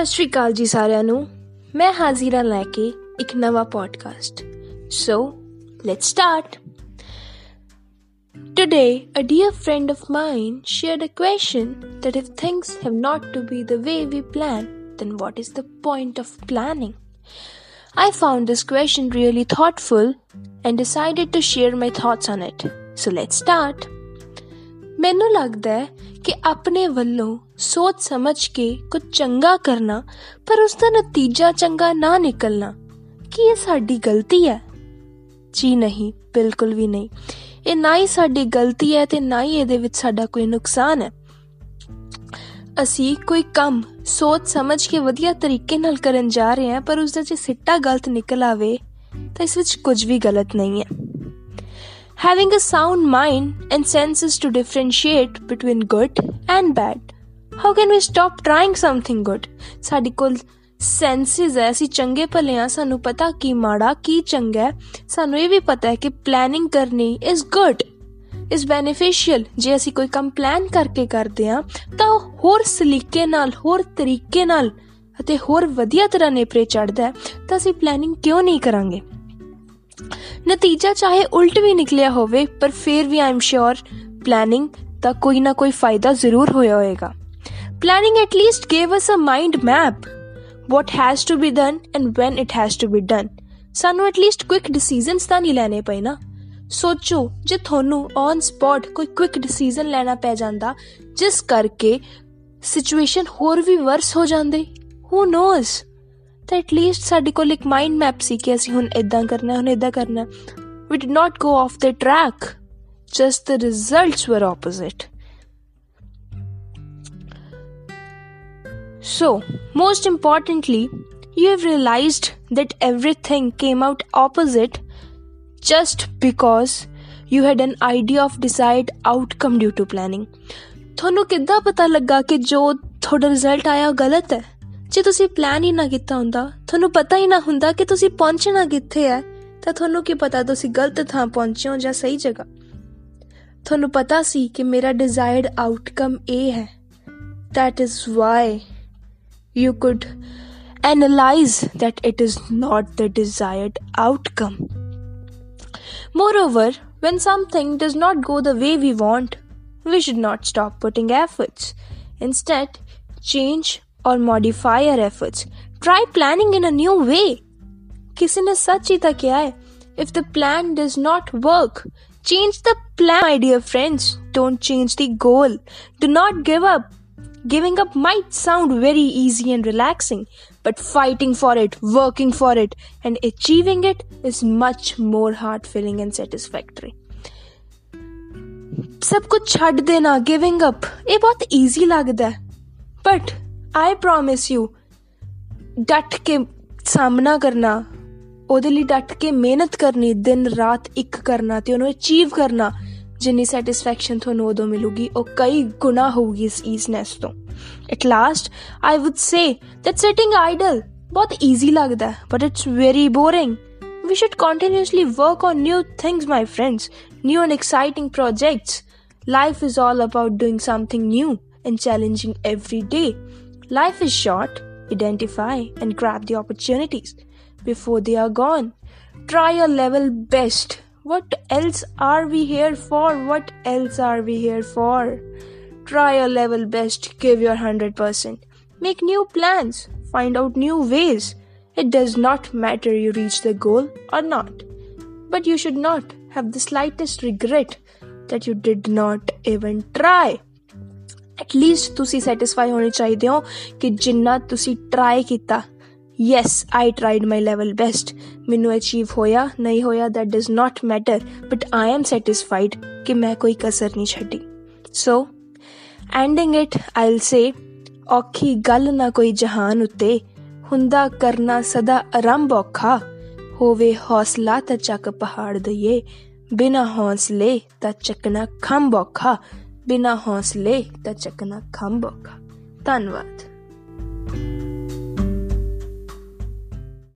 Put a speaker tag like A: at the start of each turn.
A: ਸਤਿ ਸ਼੍ਰੀ ਅਕਾਲ ਜੀ ਸਾਰਿਆਂ ਨੂੰ। ਮੈਂ ਹਾਜ਼ਰ ਹਾਂ ਲੈ ਕੇ ਇੱਕ ਨਵਾਂ podcast so let's start today a dear friend of mine that if things have not to be the way we plan then what is the point of planning? I found this question really thoughtful and decided to share my thoughts on it. So let's start ਮੈਨੂੰ ਲੱਗਦਾ ਹੈ ਕਿ ਆਪਣੇ ਵੱਲੋਂ ਸੋਚ ਸਮਝ ਕੇ ਕੁਝ ਚੰਗਾ ਕਰਨਾ, ਪਰ ਉਸ ਦਾ ਨਤੀਜਾ ਚੰਗਾ ਨਾ ਨਿਕਲਣਾ, ਕੀ ਇਹ ਸਾਡੀ ਗਲਤੀ ਹੈ? ਜੀ ਨਹੀਂ, ਬਿਲਕੁਲ ਵੀ ਨਹੀਂ। ਇਹ ਨਾ ਹੀ ਸਾਡੀ ਗਲਤੀ ਹੈ ਤੇ ਨਾ ਹੀ ਇਹਦੇ ਵਿੱਚ ਸਾਡਾ ਕੋਈ ਨੁਕਸਾਨ ਹੈ। ਅਸੀਂ ਕੋਈ ਕੰਮ ਸੋਚ ਸਮਝ ਕੇ ਵਧੀਆ ਤਰੀਕੇ ਨਾਲ ਕਰਨ ਜਾ ਰਹੇ ਹਾਂ, ਪਰ ਉਸ ਦਾ ਜੇ ਸਿੱਟਾ ਗਲਤ ਨਿਕਲ ਆਵੇ, ਤਾਂ ਇਸ ਵਿੱਚ ਕੁਝ ਵੀ ਗਲਤ ਨਹੀਂ ਹੈ। Having a sound mind and senses to differentiate between good and bad. How can we stop trying something good? ਸਾਡੀ ਕੋਲ ਸੈਂਸਿਸ ਹੈ ਅਸੀਂ ਚੰਗੇ ਭਲੇ ਆ, ਸਾਨੂੰ ਪਤਾ ਕੀ ਮਾੜਾ, ਕੀ ਚੰਗਾ ਹੈ ਸਾਨੂੰ ਇਹ ਵੀ ਪਤਾ ਹੈ ਕਿ ਪਲੈਨਿੰਗ ਕਰਨੀ ਇਜ਼ ਗੁੱਡ ਇਸ ਬੈਨੀਫੀਸ਼ੀਅਲ ਜੇ ਅਸੀਂ ਕੋਈ ਕੰਮ ਪਲਾਨ ਕਰਕੇ ਕਰਦੇ ਆ, ਤਾਂ ਹੋਰ ਸਲੀਕੇ ਨਾਲ, ਹੋਰ ਤਰੀਕੇ ਨਾਲ ਅਤੇ ਹੋਰ ਵਧੀਆ ਤਰ੍ਹਾਂ ਨੇਪਰੇ ਚੜਦਾ ਹੈ ਤਾਂ ਅਸੀਂ ਪਲੈਨਿੰਗ ਕਿਉਂ ਨਹੀਂ ਕਰਾਂਗੇ? ਨਤੀਜਾ ਚਾਹੇ ਉਲਟ ਵੀ ਨਿਕਲਿਆ ਹੋਵੇ, ਪਰ ਫਿਰ ਵੀ ਆਮ ਸ਼ੋਰ ਪਲੈਨਿੰਗ ਦਾ ਕੋਈ ਨਾ ਕੋਈ ਫਾਇਦਾ ਜ਼ਰੂਰ ਹੋਇਆ ਹੋਵੇਗਾ। Planning at least gave us a mind map what has to be done and when it has to be done. ਸਾਨੂੰ ਐਟ ਲੀਸਟ ਕੁਇਕ ਡਿਸੀਜਨਸ ਤਾਂ ਨਹੀਂ ਲੈਣੇ ਪਏ ਨਾ। ਸੋਚੋ, ਜੇ ਤੁਹਾਨੂੰ ਔਨ ਸਪੌਟ ਕੋਈ ਕੁਇਕ ਡਿਸੀਜਨ ਲੈਣਾ ਪੈ ਜਾਂਦਾ, ਜਿਸ ਕਰਕੇ ਸਿਚੁਏਸ਼ਨ ਹੋਰ ਵੀ ਵਰਸ ਹੋ ਜਾਂਦੇ। ਹੂ ਨੋਸ At least, ਸਾਡੇ ਕੋਲ ਇੱਕ ਮਾਈਂਡ ਮੈਪ ਸੀ ਕਿ ਅਸੀਂ ਹੁਣ ਇਦਾਂ ਕਰਨਾ ਹੁਣ ਇਦਾਂ ਕਰਨਾ। We did not go off the track just the results were opposite. So most importantly you have realized that everything came out opposite just because you had an idea of desired outcome due to planning. ਤੁਹਾਨੂੰ ਕਿੱਦਾਂ ਪਤਾ ਲੱਗਾ ਕਿ ਜੋ ਤੁਹਾਡਾ result ਆਇਆ ਉਹ ਗਲਤ ਹੈ? ਜੇ ਤੁਸੀਂ ਪਲਾਨ ਹੀ ਨਾ ਕੀਤਾ ਹੁੰਦਾ ਤੁਹਾਨੂੰ ਪਤਾ ਹੀ ਨਾ ਹੁੰਦਾ ਕਿ ਤੁਸੀਂ ਪਹੁੰਚਣਾ ਕਿੱਥੇ ਹੈ ਤਾਂ ਤੁਹਾਨੂੰ ਕੀ ਪਤਾ ਤੁਸੀਂ ਗਲਤ ਥਾਂ ਪਹੁੰਚੇ ਹੋ ਜਾਂ ਸਹੀ ਜਗ੍ਹਾ ਤੁਹਾਨੂੰ ਪਤਾ ਸੀ ਕਿ ਮੇਰਾ ਡਿਜ਼ਾਇਰਡ ਆਊਟਕਮ ਇਹ ਹੈ that is why you could analyze that it is not the desired outcome. Moreover, when something does not go the way we want, we should not stop putting efforts. Instead, change or modify your efforts. Try planning in a new way. किसी ने सच ही था किया है the plan plan does not work change the plan my dear friends don't change the goal do not Giving up might sound very easy and relaxing, but fighting for it, working for it, and achieving it is much more heart filling and satisfactory. सब कुछ देना giving up ये बहुत easy लगता है but I promise you ਡਟ ਕੇ ਸਾਹਮਣਾ ਕਰਨਾ, ਉਹਦੇ ਲਈ ਡਟ ਕੇ ਮਿਹਨਤ ਕਰਨੀ, ਦਿਨ ਰਾਤ ਇੱਕ ਕਰਨਾ ਤੇ ਉਹਨੂੰ ਅਚੀਵ ਕਰਨਾ, ਜਿੰਨੀ ਸੈਟੀਸਫੈਕਸ਼ਨ ਤੁਹਾਨੂੰ ਉਦੋਂ ਮਿਲੂਗੀ, ਉਹ ਕਈ ਗੁਣਾ ਹੋਊਗੀ ਇਸ ਈਜ਼ਨੈਸ ਤੋਂ। At last I would say that sitting idle ਬਹੁਤ ਈਜ਼ੀ ਲੱਗਦਾ but it's very boring we should continuously work on new things, my friends, new and exciting projects. Life is all about doing something new and challenging every day. Life is short identify and grab the opportunities before they are gone try your level best what else are we here for? What else are we here for? Try your level best, give your 100%. Make new plans, find out new ways. It does not matter you reach the goal or not. But you should not have the slightest regret that you did not even try. At ਤੁਸੀਂ satisfy ਹੋਣੇ ਚਾਹੀਦੇ ਹੋ ਕਿ ਜਿੰਨਾ ਤੁਸੀਂ try ਕੀਤਾ, yes, i tried my level best, ਮੈਨੂੰ achieve ਹੋਇਆ, ਨਹੀਂ ਹੋਇਆ, that does not matter, but i am satisfied ਕਿ ਮੈਂ ਕੋਈ ਕਸਰ ਨਹੀਂ ਛੱਡੀ। So, ending it, i'll say, ਔਖੀ ਗੱਲ ਨਾ ਕੋਈ ਜਹਾਨ ਉੱਤੇ, ਹੁੰਦਾ ਕਰਨਾ ਸਦਾ ਆਰੰਭ ਔਖਾ, ਹੋਵੇ ਹੌਸਲਾ ਤਾਂ ਚੱਕ ਪਹਾੜ ਦਈਏ, ਬਿਨਾ ਹੌਸਲੇ ਤਾਂ ਚੱਕਣਾ ਖੰਭ ਔਖਾ ਬਿਨਾ ਹੌਸਲੇ ਤਾਂ ਚੱਕਣਾ ਖੰਭ ਔਖਾ। ਧੰਨਵਾਦ।